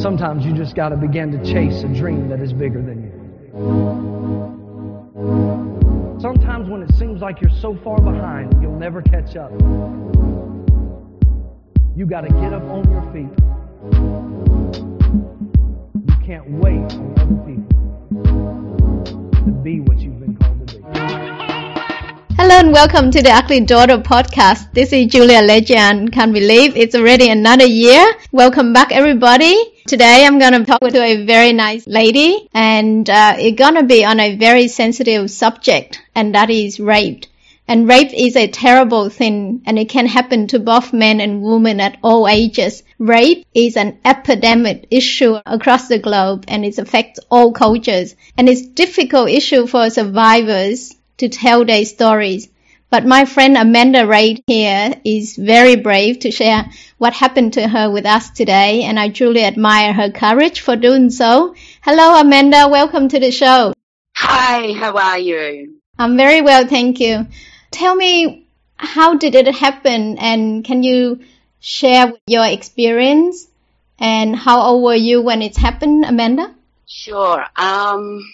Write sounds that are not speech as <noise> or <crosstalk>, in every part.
Sometimes you just got to begin to chase a dream that is bigger than you. Sometimes when it seems like you're so far behind, you'll never catch up. You got to get up on your feet. You can't wait on other people to be what you've been called to be. Hello and welcome to the Ugly Daughter podcast. This is Julia Legian. Can't believe it's already another year. Welcome back everybody. Today I'm going to talk to a very nice lady and uh, it's going to be on a very sensitive subject and that is rape. And rape is a terrible thing and it can happen to both men and women at all ages. Rape is an epidemic issue across the globe and it affects all cultures and it's a difficult issue for survivors to tell their stories. But my friend Amanda Reid here is very brave to share what happened to her with us today, and I truly admire her courage for doing so. Hello, Amanda. Welcome to the show. Hi, how are you? I'm very well, thank you. Tell me, how did it happen, and can you share your experience? And how old were you when it happened, Amanda? Sure. Um,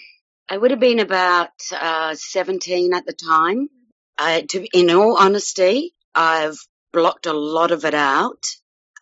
I would have been about uh, 17 at the time. To, in all honesty, I've blocked a lot of it out.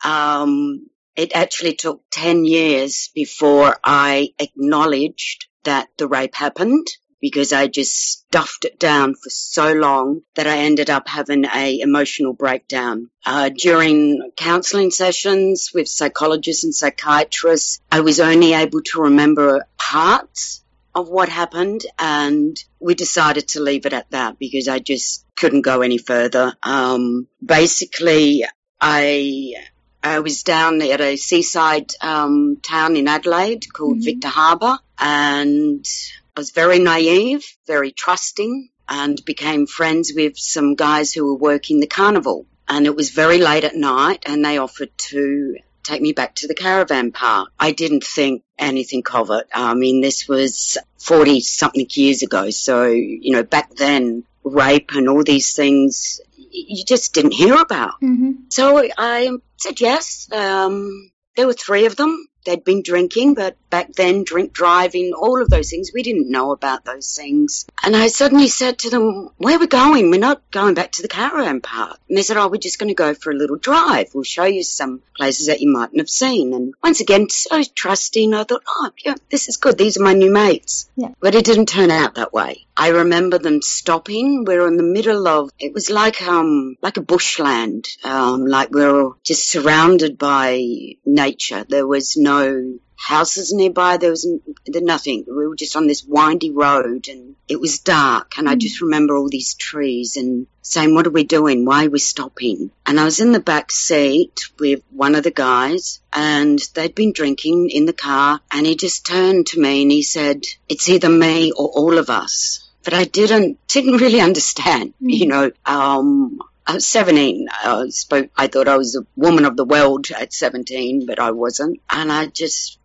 Um, it actually took 10 years before I acknowledged that the rape happened because I just stuffed it down for so long that I ended up having a emotional breakdown. Uh, during counseling sessions with psychologists and psychiatrists, I was only able to remember parts of what happened and we decided to leave it at that because I just couldn't go any further. Um, basically, I I was down at a seaside um, town in Adelaide called mm-hmm. Victor Harbor, and I was very naive, very trusting, and became friends with some guys who were working the carnival. And it was very late at night, and they offered to take me back to the caravan park. I didn't think anything of it. I mean, this was 40 something years ago. So, you know, back then, rape and all these things, you just didn't hear about. Mm-hmm. So I said yes. Um, there were three of them they'd been drinking, but back then, drink driving, all of those things, we didn't know about those things. And I suddenly said to them, Where are we going? We're not going back to the caravan park. And they said, Oh, we're just going to go for a little drive. We'll show you some places that you mightn't have seen. And once again, so trusting, I thought, Oh, yeah, this is good. These are my new mates. Yeah. But it didn't turn out that way. I remember them stopping. We were in the middle of, it was like, um, like a bushland. Um, like we were just surrounded by nature. There was no houses nearby. There was nothing. We were just on this windy road and it was dark. And mm. I just remember all these trees and saying, what are we doing? Why are we stopping? And I was in the back seat with one of the guys and they'd been drinking in the car and he just turned to me and he said, it's either me or all of us. But I didn't, didn't really understand, mm. you know, um, I was 17. I spoke, I thought I was a woman of the world at 17, but I wasn't. And I just,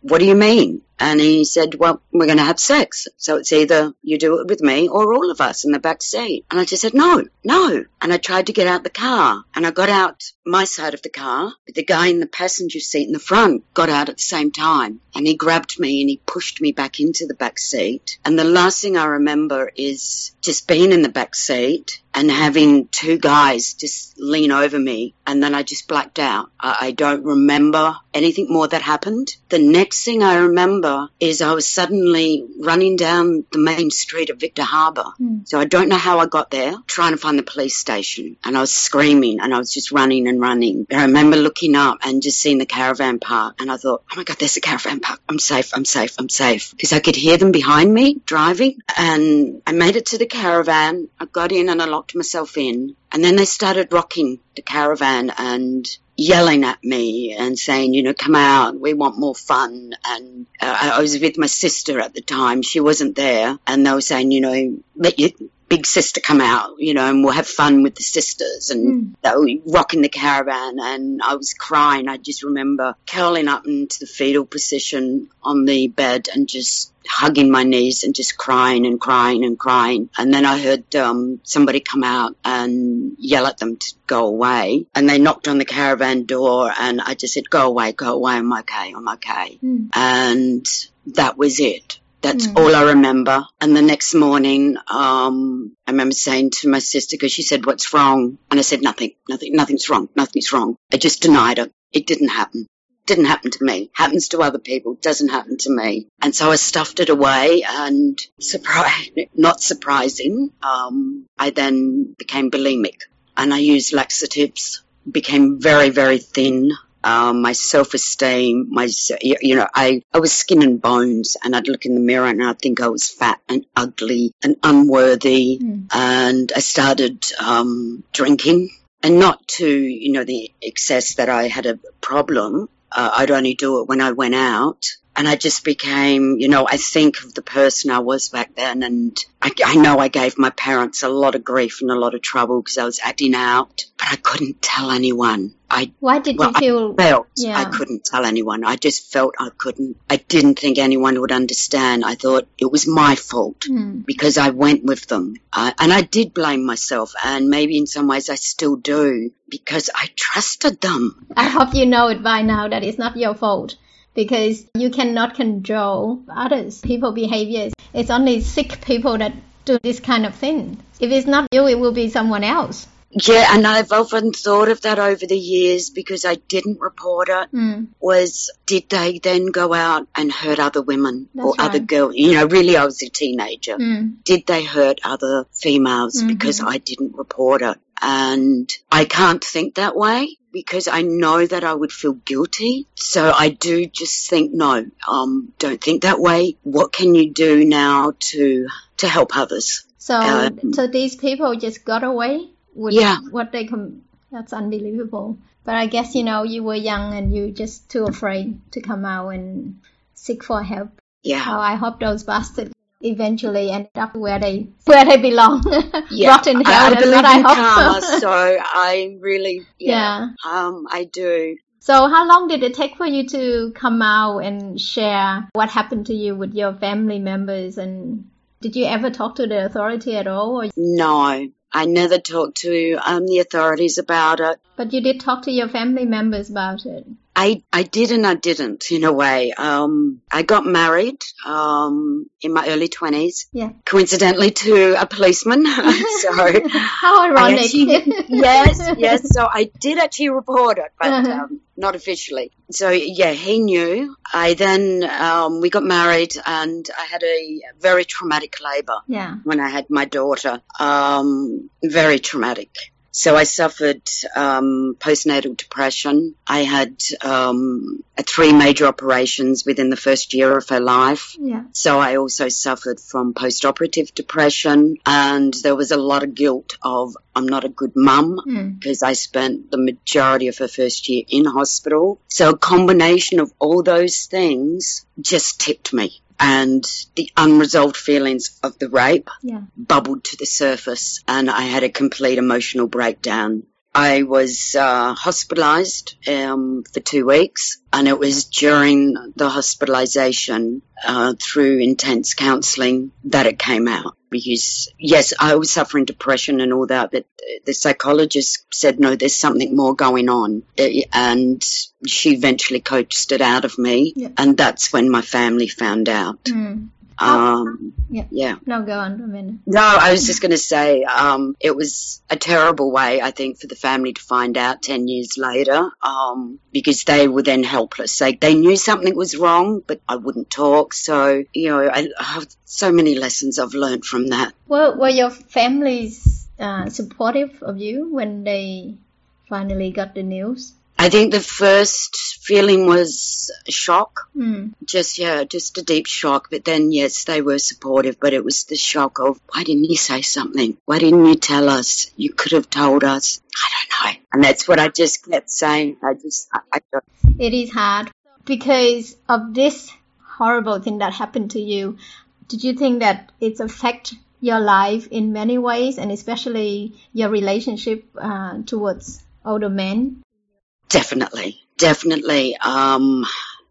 what do you mean? And he said, well, we're going to have sex. So it's either you do it with me or all of us in the back seat. And I just said, no, no. And I tried to get out the car and I got out my side of the car, but the guy in the passenger seat in the front got out at the same time and he grabbed me and he pushed me back into the back seat. And the last thing I remember is just being in the back seat and having two guys just lean over me and then I just blacked out. I, I don't remember anything more that happened. The next thing I remember is I was suddenly running down the main street of Victor Harbor. Mm. So I don't know how I got there, trying to find the police station. And I was screaming and I was just running and running. I remember looking up and just seeing the caravan park. And I thought, oh my God, there's a caravan park. I'm safe. I'm safe. I'm safe. Because I could hear them behind me driving. And I made it to the caravan. I got in and I locked myself in. And then they started rocking the caravan and yelling at me and saying, you know, come out, we want more fun. And uh, I was with my sister at the time. She wasn't there. And they were saying, you know, let your big sister come out, you know, and we'll have fun with the sisters and Mm. they were rocking the caravan and I was crying. I just remember curling up into the fetal position on the bed and just hugging my knees and just crying and crying and crying. And then I heard um, somebody come out and yell at them to go away. And they knocked on the caravan door and I just said, go away, go away. I'm okay. I'm okay. Mm. And that was it. That's Mm. all I remember. And the next morning, um, I remember saying to my sister, because she said, what's wrong? And I said, nothing, nothing, nothing's wrong, nothing's wrong. I just denied it. It didn't happen. Didn't happen to me. Happens to other people. Doesn't happen to me. And so I stuffed it away and surprise, <laughs> not surprising. Um, I then became bulimic and I used laxatives, became very, very thin. Um, my self-esteem, my, you you know, I, I was skin and bones and I'd look in the mirror and I'd think I was fat and ugly and unworthy. Mm. And I started, um, drinking and not to, you know, the excess that I had a problem. Uh, I'd only do it when I went out. And I just became, you know, I think of the person I was back then and I, I know I gave my parents a lot of grief and a lot of trouble because I was acting out, but I couldn't tell anyone. I Why did Well, you feel? felt I couldn't tell anyone. I just felt I couldn't. I didn't think anyone would understand. I thought it was my fault Mm. because I went with them. Uh, and I did blame myself, and maybe in some ways I still do because I trusted them. I hope you know it by now that it's not your fault because you cannot control others, people behaviors. It's only sick people that do this kind of thing. If it's not you, it will be someone else. Yeah, and I've often thought of that over the years because I didn't report it. Mm. Was did they then go out and hurt other women That's or other girls? You know, really, I was a teenager. Mm. did they hurt other females Mhm. because I didn't report it? And I can't think that way because I know that I would feel guilty. So I do just think, no, um, don't think that way. What can you do now to, to help others? So, Um, so these people just got away with Yeah. what they com- That's unbelievable. But I guess you know you were young and you just too afraid to come out and seek for help. Yeah. Oh, I hope those bastards eventually end up where they where they belong. <laughs> Yeah. Rot in hell. I, I believe what I hope. karma, so I really, yeah, yeah. um, I do. So how long did it take for you to come out and share what happened to you with your family members and did you ever talk to the authority at all or No, I never talked to um, the authorities about it. but you did talk to your family members about it? I, I did and I didn't in a way. Um, I got married, um, in my early twenties, Yeah. coincidentally to a policeman. <laughs> so <laughs> How I ironic. actually, yes, yes. So I did actually report it, but, Uh-huh. um, not officially. So yeah, he knew. I then, um, we got married and I had a very traumatic labor yeah. when I had my daughter. Um, very traumatic. So I suffered um, postnatal depression. I had um, three major operations within the first year of her life. Yeah. So I also suffered from post-operative depression, and there was a lot of guilt of I'm not a good mum Mm. because I spent the majority of her first year in hospital. So a combination of all those things just tipped me. And the unresolved feelings of the rape Yeah. bubbled to the surface and I had a complete emotional breakdown. I was uh, hospitalized um, for two weeks and it was during the hospitalization uh, through intense counseling that it came out. Because yes, I was suffering depression and all that, but the psychologist said, no, there's something more going on. Uh, And she eventually coaxed it out of me. Yeah. And that's when my family found out. Mm. Um, Yeah. yeah. No, go on a minute. No, I was just going to say um, it was a terrible way, I think, for the family to find out 10 years later um, because they were then helpless. They, they knew something was wrong, but I wouldn't talk. So, you know, I, I have so many lessons I've learned from that. Were, were your families uh, supportive of you when they finally got the news? I think the first feeling was shock. Mm. Just, yeah, just a deep shock. But then, yes, they were supportive, but it was the shock of, why didn't you say something? Why didn't you tell us? You could have told us. I don't know. And that's what I just kept saying. I just, I, I don't. It is hard because of this horrible thing that happened to you. Did you think that it's affect your life in many ways, and especially your relationship uh, towards older men? Definitely, definitely. Um,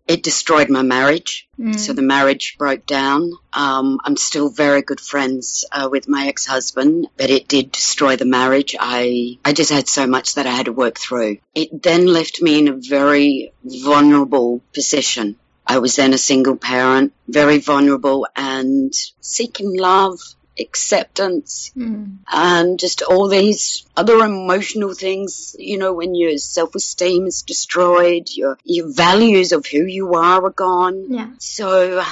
it destroyed my marriage. Mm. So the marriage broke down. Um, I'm still very good friends uh, with my ex-husband, but it did destroy the marriage. I I just had so much that I had to work through. It then left me in a very vulnerable position. I was then a single parent, very vulnerable and seeking love, acceptance, Mm. and just all these other emotional things, you know, when your self-esteem is destroyed, your, your values of who you are are gone. Yeah. So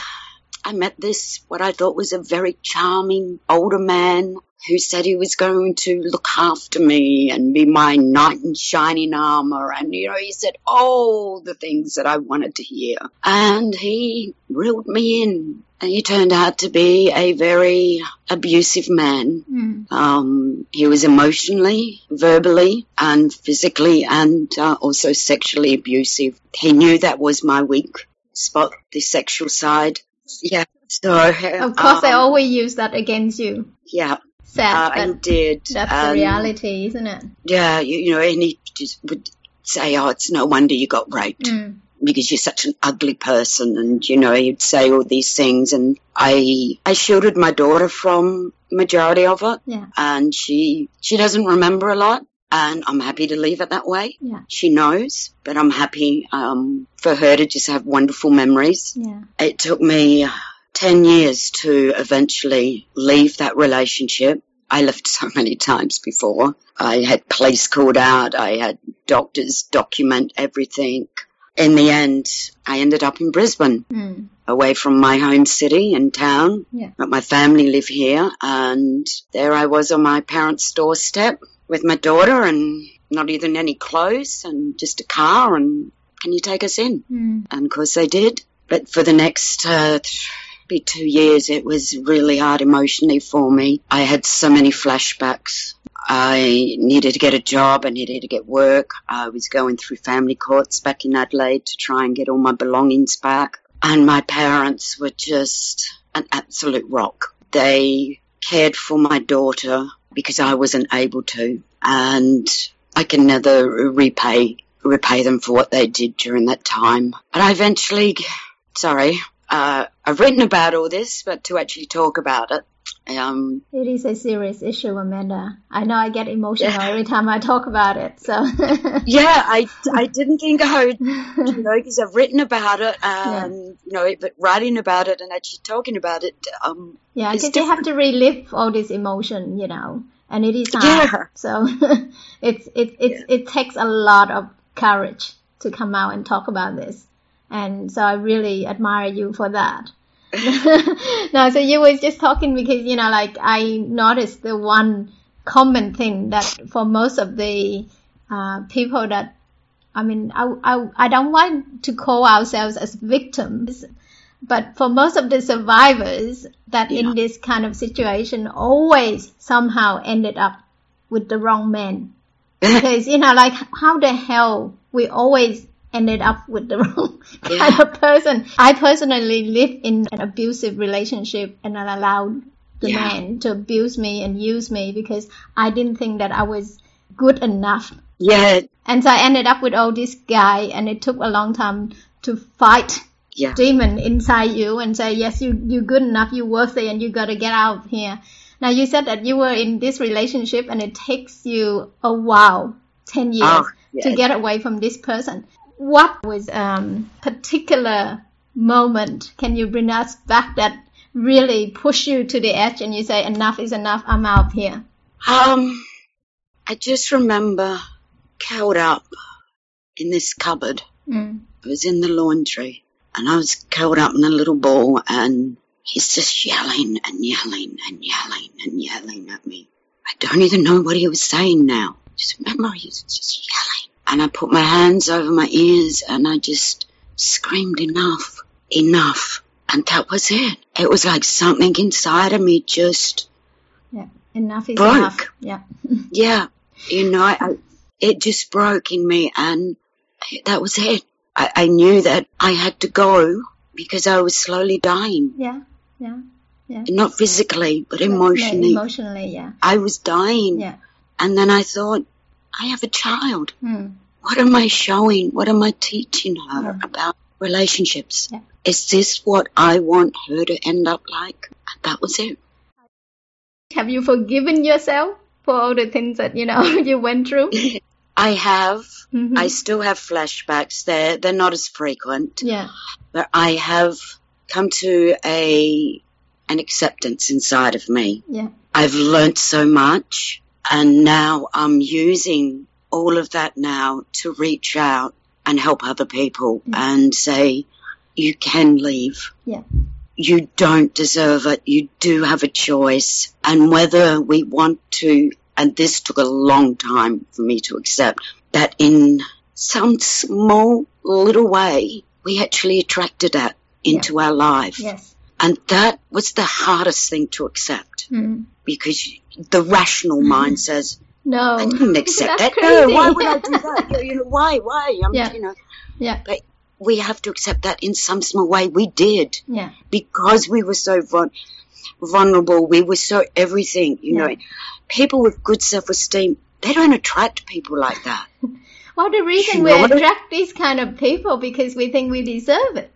I met this, what I thought was a very charming older man who said he was going to look after me and be my knight in shining armor. And, you know, he said all the things that I wanted to hear. And he reeled me in. And he turned out to be a very abusive man. Mm. Um, he was emotionally, verbally, and physically, and uh, also sexually abusive. He knew that was my weak spot, the sexual side. Yeah. So, Of course, they um, always use that against you. yeah, Sad, uh, did. that's the reality, isn't it? Yeah, you, you know, and he just would say, "Oh, it's no wonder you got raped." Mm. Because you're such an ugly person and you know he'd say all these things and I I shielded my daughter from majority of it Yeah. and she she doesn't remember a lot and I'm happy to leave it that way. Yeah. She knows, but I'm happy um, for her to just have wonderful memories. Yeah. It took me 10 years to eventually leave that relationship. I left so many times before. I had police called out. I had doctors document everything. In the end, I ended up in Brisbane, Mm. away from my home city and town. Yeah. But my family live here and there I was on my parents' doorstep with my daughter and not even any clothes and just a car and can you take us in? Mm. and of course they did. But for the next uh, be two years, it was really hard emotionally for me. I had so many flashbacks. I needed to get a job. I needed to get work. I was going through family courts back in Adelaide to try and get all my belongings back. And my parents were just an absolute rock. They cared for my daughter because I wasn't able to. And I can never repay repay them for what they did during that time. But I eventually, sorry, uh, I've written about all this, but to actually talk about it, um, It is a serious issue, Amanda. I know I get emotional Yeah. every time I talk about it. So <laughs> yeah, I, I didn't think I would, you know, because I've written about it, and, you know, but writing about it and actually talking about it, um, yeah, It's because you have to relive all this emotion, you know, and it is hard. Yeah. So <laughs> it's it it it takes a lot of courage to come out and talk about this, and so I really admire you for that. No, so you was just talking because you know, like I noticed the one common thing that for most of the uh, people that I mean, I, I I don't want to call ourselves as victims, but for most of the survivors that Yeah. in this kind of situation always somehow ended up with the wrong man <laughs> because you know like how the hell we always ended up with the <laughs> wrong kind of person. I personally lived in an abusive relationship and i allowed the Yeah. man to abuse me and use me because i didn't think that i was good enough. Yeah, and so i ended up with all this guy and it took a long time to fight yeah, demon inside you and say yes you you're good enough you're worthy and you got to get out of here. Now you said that you were in this relationship and it takes you a while 10 years Oh, to get away from this person what was um particular moment can you bring us back that really push you to the edge and you say enough is enough i'm out here Um, I just remember curled up in this cupboard. mm. I was in the laundry and I was curled up in a little ball and he's just yelling and yelling and yelling and yelling at me. I don't even know what he was saying now. Just remember he was just yelling. And I put my hands over my ears and I just screamed enough, enough. And that was it. It was like something inside of me just yeah enough is Broke. enough yeah <laughs> yeah, you know, I, it just broke in me and that was it. I, I knew that I had to go because I was slowly dying. yeah yeah Yeah. Not physically, but No, emotionally. Emotionally, yeah. I was dying. Yeah. And then I thought, I have a child. Mm. What am I showing? What am I teaching her Yeah. about relationships? Yeah. Is this what I want her to end up like? And that was it. Have you forgiven yourself for all the things that you know <laughs> you went through? <laughs> I have. Mhm. I still have flashbacks. They're they're not as frequent, yeah. but I have come to a an acceptance inside of me. Yeah. I've learnt so much, and now I'm using all of that now to reach out and help other people Yeah. and say, you can leave. Yeah. You don't deserve it. You do have a choice. And whether we want to, and this took a long time for me to accept, that in some small little way, we actually attracted that into our life. Yes. And that was the hardest thing to accept Mm. because the rational mm-hmm. mind says, No. I didn't accept That's that. No, why would I do that? You- <laughs> you know, why? Why? I'm, Yeah. you know, Yeah. but we have to accept that in some small way. We did Yeah. because we were so vul- vulnerable. We were so everything. You Yeah. know, people with good self-esteem they don't attract people like that. <laughs> Well, the reason You we know what attract these kind of people because we think we deserve it.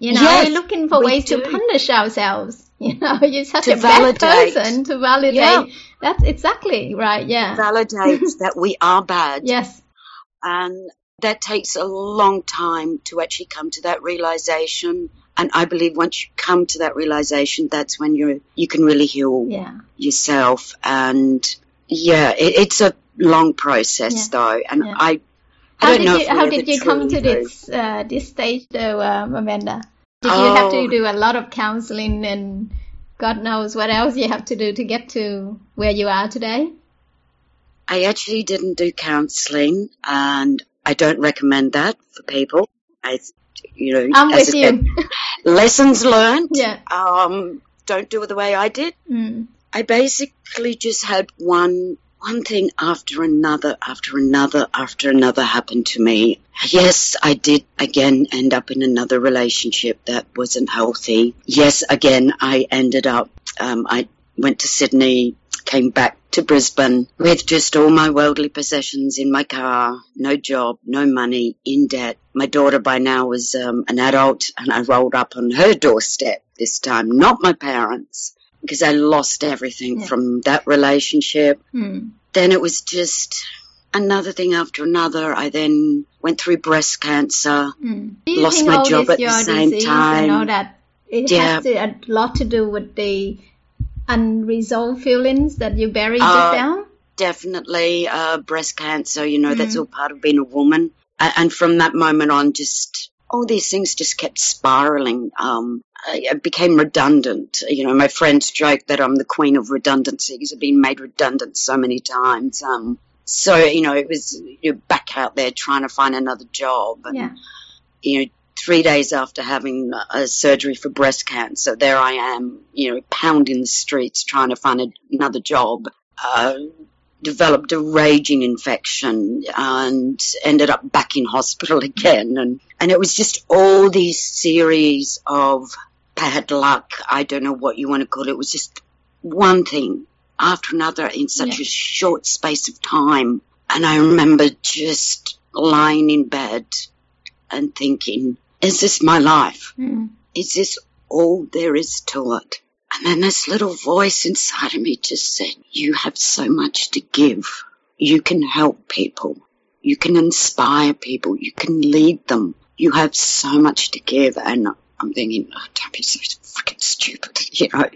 You know, Yes, we're looking for we ways to punish ourselves. <laughs> You know, you're such To a bad validate. person to validate. Yeah. That's exactly right. Yeah. Validates that we are bad. <laughs> yes. And that takes a long time to actually come to that realization. And I believe once you come to that realization, that's when you you can really heal Yeah. yourself. And yeah, it, it's a long process Yeah. though. And Yeah. I, I How don't did know you How did you come to this uh, this stage though, um, Amanda? Did you have to Oh. do a lot of counseling and God knows what else you have to do to get to where you are today? I actually didn't do counselling, and I don't recommend that for people. I, you know, I'm with you. lessons learned. <laughs> Yeah. Um, don't do it the way I did. Mm. I basically just had one one thing after another, after another, after another happened to me. Yes, I did again end up in another relationship that wasn't healthy. Yes, again, I ended up, um, I went to Sydney, came back to Brisbane with just all my worldly possessions in my car, no job, no money, in debt. My daughter by now was um, an adult and I rolled up on her doorstep this time, not my parents because I lost everything Yeah. from that relationship. Mm. Then it was just another thing after another. I then went through breast cancer. Mm. Lost my job at the same time. and all that it Yeah. has to, a lot to do with the unresolved feelings that you bury Uh, down? Definitely uh, breast cancer. You know, that's Mm. all part of being a woman. And from that moment on, just all these things just kept spiraling. Um, I, I became redundant. You know, my friends joke that I'm the queen of redundancy because I've been made redundant so many times. Um, so you know, it was you're back out there trying to find another job. And, Yeah. you know, three days after having a surgery for breast cancer, there I am, you know, pounding the streets trying to find a, another job. Uh, developed a raging infection and ended up back in hospital <laughs> again. And, and it was just all these series of bad luck. I don't know what you want to call it. It was just one thing after another in such Yeah. a short space of time. And I remember just lying in bed and thinking, is this my life? Mm. Is this all there is to it? And then this little voice inside of me just said, you have so much to give. You can help people. You can inspire people. You can lead them. You have so much to give. And I'm thinking, oh, don't be so fucking stupid. <laughs> You know,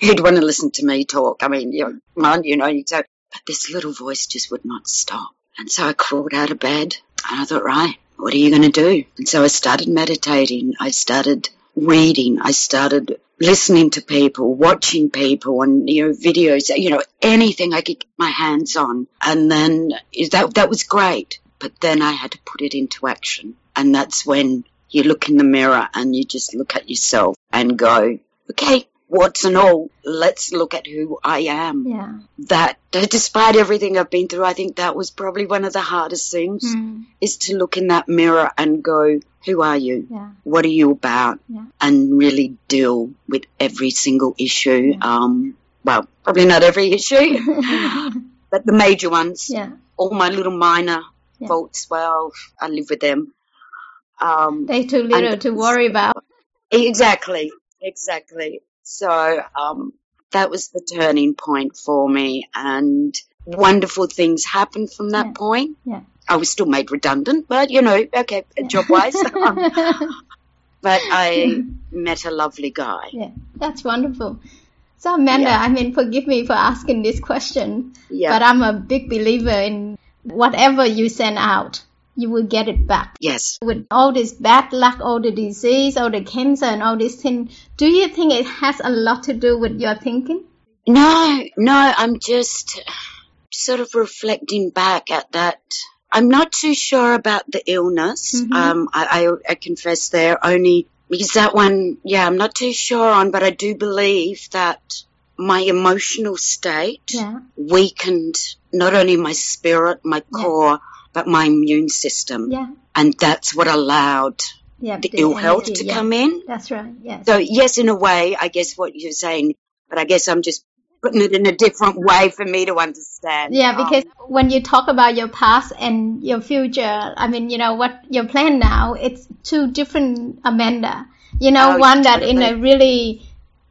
who'd want to listen to me talk? I mean, you know, you know, but this little voice just would not stop. And so I crawled out of bed and I thought, right, what are you going to do? And so I started meditating. I started reading. I started listening to people, watching people and, you know, videos, you know, anything I could get my hands on. And then that, that was great. But then I had to put it into action. And that's when you look in the mirror and you just look at yourself and go, okay, warts and all, let's look at who I am. Yeah. That, despite everything I've been through, I think that was probably one of the hardest things Mm. is to look in that mirror and go, who are you? Yeah. What are you about? Yeah. And really deal with every single issue. Yeah. Um, well, probably not every issue, <laughs> but the major ones. yeah. All my little minor faults, well, I live with them. Um, They too little to worry about. Exactly, exactly. So um, that was the turning point for me, and wonderful things happened from that Yeah. point. Yeah. I was still made redundant, but you know, okay, job wise. <laughs> but I met a lovely guy. yeah, that's wonderful. So Amanda, Yeah. I mean, forgive me for asking this question, Yeah. but I'm a big believer in whatever you send out, you will get it back. yes. With all this bad luck, all the disease, all the cancer, and all these things, do you think it has a lot to do with your thinking? No, no, I'm just sort of reflecting back at that. I'm not too sure about the illness. Mhm. Um, I, I, I confess there only because that one, yeah, I'm not too sure on, but I do believe that my emotional state Yeah. weakened not only my spirit, my Yeah. Core, but my immune system. Yeah. And that's what allowed Yeah. the ill health to yeah. come in. That's right. Yes. So yes, in a way, I guess what you're saying, but I guess I'm just putting it in a different way for me to understand. Yeah, Um, because when you talk about your past and your future, I mean, you know, what your plan now, it's two different Amanda. You know, Oh, one that in a really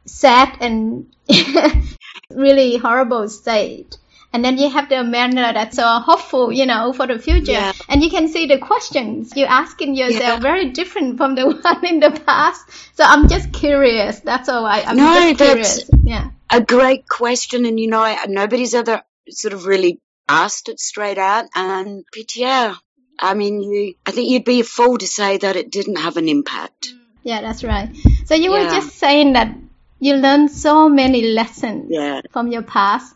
sad and <laughs> really horrible state. And then you have the Amanda that's so hopeful, you know, for the future. Yeah. And you can see the questions you're asking yourself Yeah. very different from the <laughs> one in the past. So I'm just curious. That's all I, I'm No, just that's- curious. Yeah. a great question, and you know, I, nobody's ever sort of really asked it straight out. And but yeah, I mean, you, I think you'd be a fool to say that it didn't have an impact. Yeah, that's right. So you were just saying that you learned so many lessons Yeah. from your past.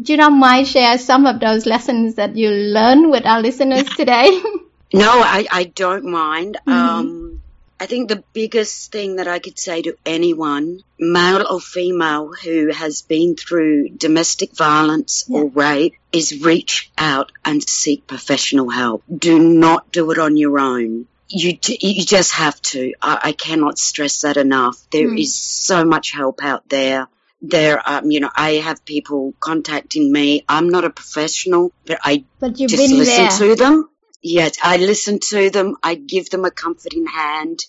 Do you not mind share some of those lessons that you learned with our listeners today? <laughs> No, I, I don't mind. Mhm. Um, I think the biggest thing that I could say to anyone, male or female, who has been through domestic violence or rape, is reach out and seek professional help. Do not do it on your own. You, you just have to. I, I cannot stress that enough. There is Mm. so much help out there. There, um, you know, I have people contacting me. I'm not a professional, but I but you've just been listen there. to them. Yes, I listen to them. I give them a comforting hand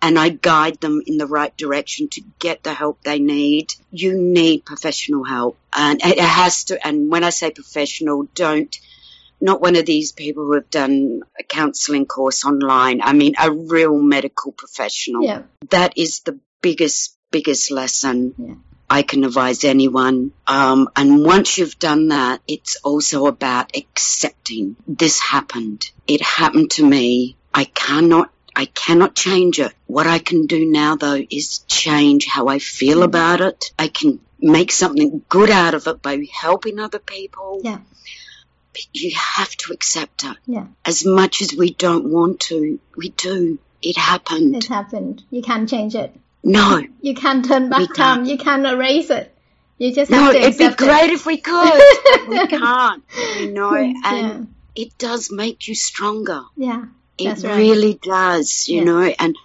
and I guide them in the right direction to get the help they need. You need professional help and it has to, and when I say professional, don't, not one of these people who have done a counselling course online. I mean, a real medical professional. yeah, That is the biggest, biggest lesson Yeah. I can advise anyone. Um, and once you've done that, it's also about accepting this happened. It happened to me. I cannot, I cannot change it. What I can do now though is change how I feel about it. I can make something good out of it by helping other people. Yeah. But you have to accept it. yeah. As much as we don't want to, we do. It happened. It happened. You can't change it. No. You can't turn back time. You can't erase it. You just No, have to it'd be accept it. great if we could, <laughs> we can't, you know, and yeah, it does make you stronger. yeah, It right. really does, you Yeah. know, and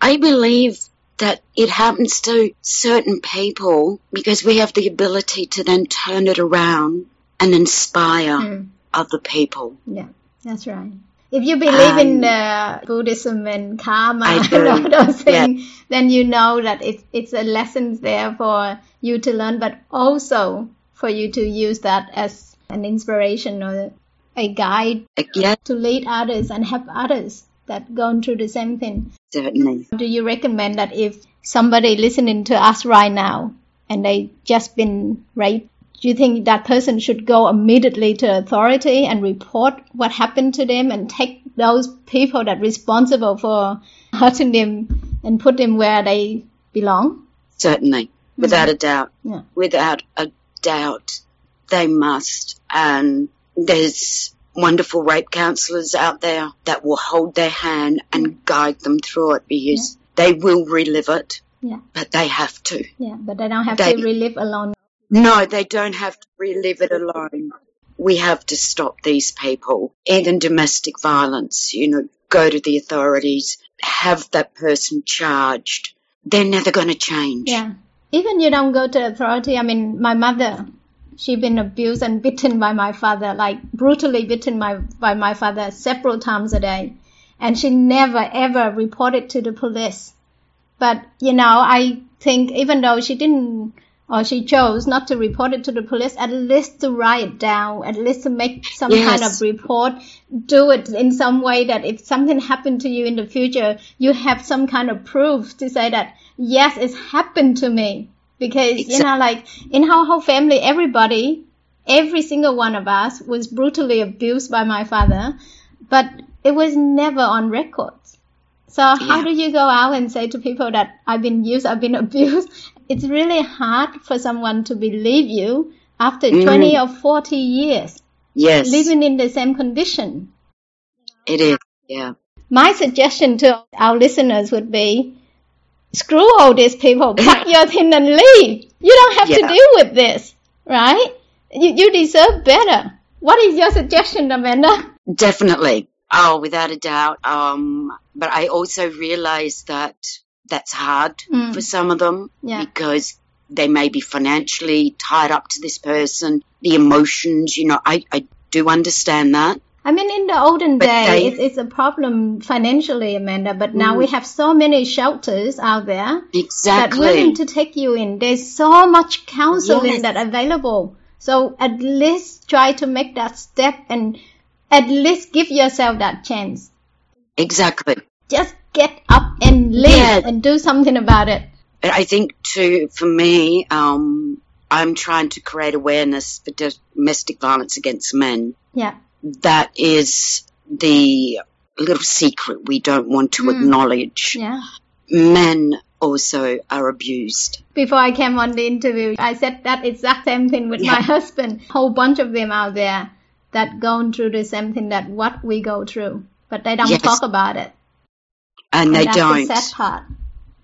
I believe that it happens to certain people because we have the ability to then turn it around and inspire Mm. other people. Yeah, that's right. If you believe in Um, uh, Buddhism and karma and <laughs> all those yeah. things, then you know that it's it's a lesson there for you to learn, but also for you to use that as an inspiration or a guide Yeah, to lead others and help others that gone through the same thing. certainly. Do you recommend that if somebody listening to us right now and they just been raped, do you think that person should go immediately to authority and report what happened to them and take those people that responsible for <laughs> hurting them and put them where they belong? Certainly. Hmm. Without a doubt. Yeah. Without a doubt. They must. And there's wonderful rape counsellors out there that will hold their hand and guide them through it because they will relive it. Yeah. But they have to. Yeah, but they don't have They- to relive alone. No, they don't have to relive it alone. We have to stop these people. Even domestic violence, you know, go to the authorities, have that person charged. They're never going to change. Yeah. Even you don't go to authority. I mean, my mother, she been abused and bitten by my father, like brutally bitten by, by my father several times a day. And she never ever reported to the police. But, you know, I think even though she didn't or she chose not to report it to the police, at least to write it down, at least to make some Yes. kind of report, do it in some way that if something happened to you in the future, you have some kind of proof to say that, yes, it's happened to me. Because, you know, like in our whole family, everybody, every single one of us was brutally abused by my father, but it was never on record. So how Yeah. do you go out and say to people that I've been used, I've been <laughs> abused? It's really hard for someone to believe you after Mm. 20 or 40 years Yes, living in the same condition. it is. Yeah. My suggestion to our listeners would be, screw all these people, <laughs> pack your thing and leave. You don't have to deal with this, right? You, you deserve better. What is your suggestion, Amanda? Definitely. Oh, without a doubt. Um, but I also realize that that's hard Mm. for some of them Yeah. because they may be financially tied up to this person, the emotions, you know, I, I do understand that. I mean, in the olden But day, they- it's, it's a problem financially, Amanda, but now Mm. we have so many shelters out there that Exactly. willing to take you in. There's so much counseling Yes. that available. So at least try to make that step and at least give yourself that chance. Exactly. Just get up and live Yes. and do something about it. I think too, for me, um, I'm trying to create awareness for domestic violence against men. Yeah. That is the little secret we don't want to Mm. acknowledge. Yeah. Men also are abused. Before I came on the interview, I said that exact same thing with Yeah. my husband. A whole bunch of them out there that going through the same thing that what we go through, but they don't Yes. talk about it. And they don't. the sad part.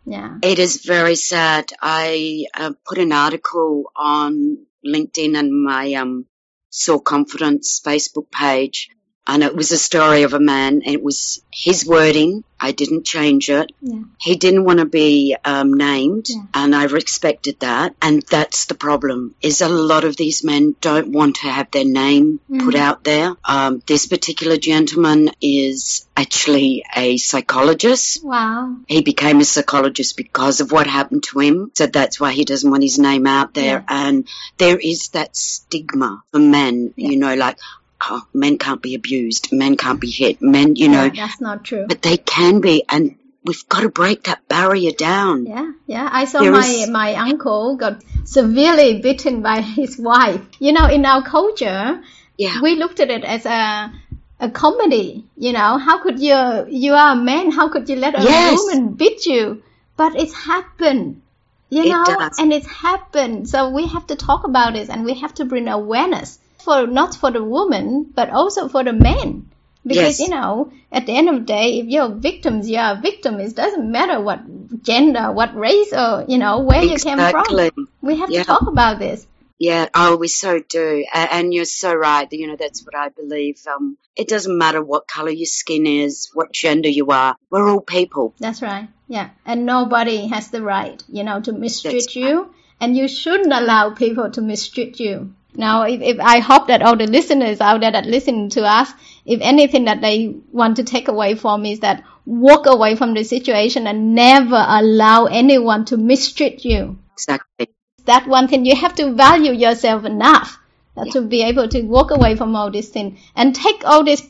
Yeah. It is very sad. I uh, put an article on LinkedIn and my um, Soul Confidence Facebook page, and it was a story of a man. And it was his wording. I didn't change it. Yeah. He didn't want to be um, named, Yeah. and I respected that. And that's the problem: is a lot of these men don't want to have their name put Mhm. out there. Um, this particular gentleman is actually a psychologist. Wow. He became a psychologist because of what happened to him. So that's why he doesn't want his name out there. And there is that stigma for men, Yeah. you know, like, oh, men can't be abused, men can't be hit, men, you know, Yeah, that's not true. but they can be. And we've got to break that barrier down. Yeah, yeah. I saw There my is- my uncle got severely beaten by <laughs> his wife. You know, in our culture, Yeah. we looked at it as a a comedy. You know, how could you you are a man? How could you let a Yes. woman beat you? But it's happened. You It know, does. and it's happened. So we have to talk about it, and we have to bring awareness for not for the woman, but also for the men. Because Yes. you know, at the end of the day, if you're victims, you're a victim. It doesn't matter what gender, what race, or you know where you came Exactly. from. We have Yeah. to talk about this. Yeah, oh, we so do. And you're so right. You know, that's what I believe. Um, it doesn't matter what color your skin is, what gender you are. We're all people. That's right. Yeah. And nobody has the right, you know, to mistreat That's you. And you shouldn't allow people to mistreat you. Now, if, if I hope that all the listeners out there that listen to us, if anything that they want to take away from is that walk away from the situation and never allow anyone to mistreat you. Exactly. That one thing you have to value yourself enough that to be able to walk away from all these things and take all these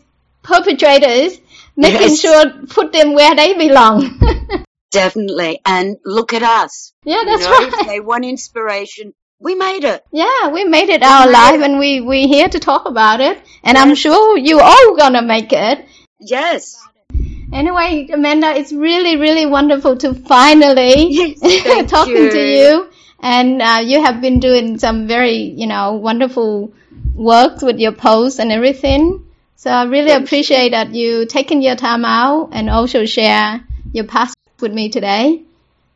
perpetrators, making Yes. sure put them where they belong. <laughs> Definitely. And look at us. yeah, that's you know, right. If they want inspiration, we made it. Yeah, we made it our made life it. and we, we here to talk about it. And I'm sure you all gonna make it. Yes. Anyway, Amanda, it's really, really wonderful to finally <laughs> Yes, <laughs> talking you. to you. And uh, you have been doing some very, you know, wonderful work with your posts and everything. So I really Thank you. appreciate that you taking your time out and also share your past with me today.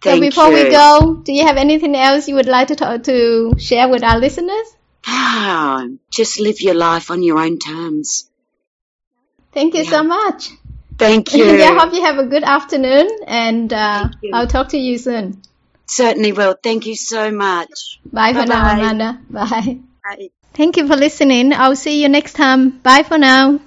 Thank so before you. we go, do you have anything else you would like to talk, to share with our listeners? Just live your life on your own terms. Thank you Yeah. so much. Thank <laughs> you. yeah, hope you have a good afternoon and uh, I'll talk to you soon. Certainly will. Thank you so much. Bye for now, Bye-bye. Amanda. Bye. Bye. Thank you for listening. I'll see you next time. Bye for now.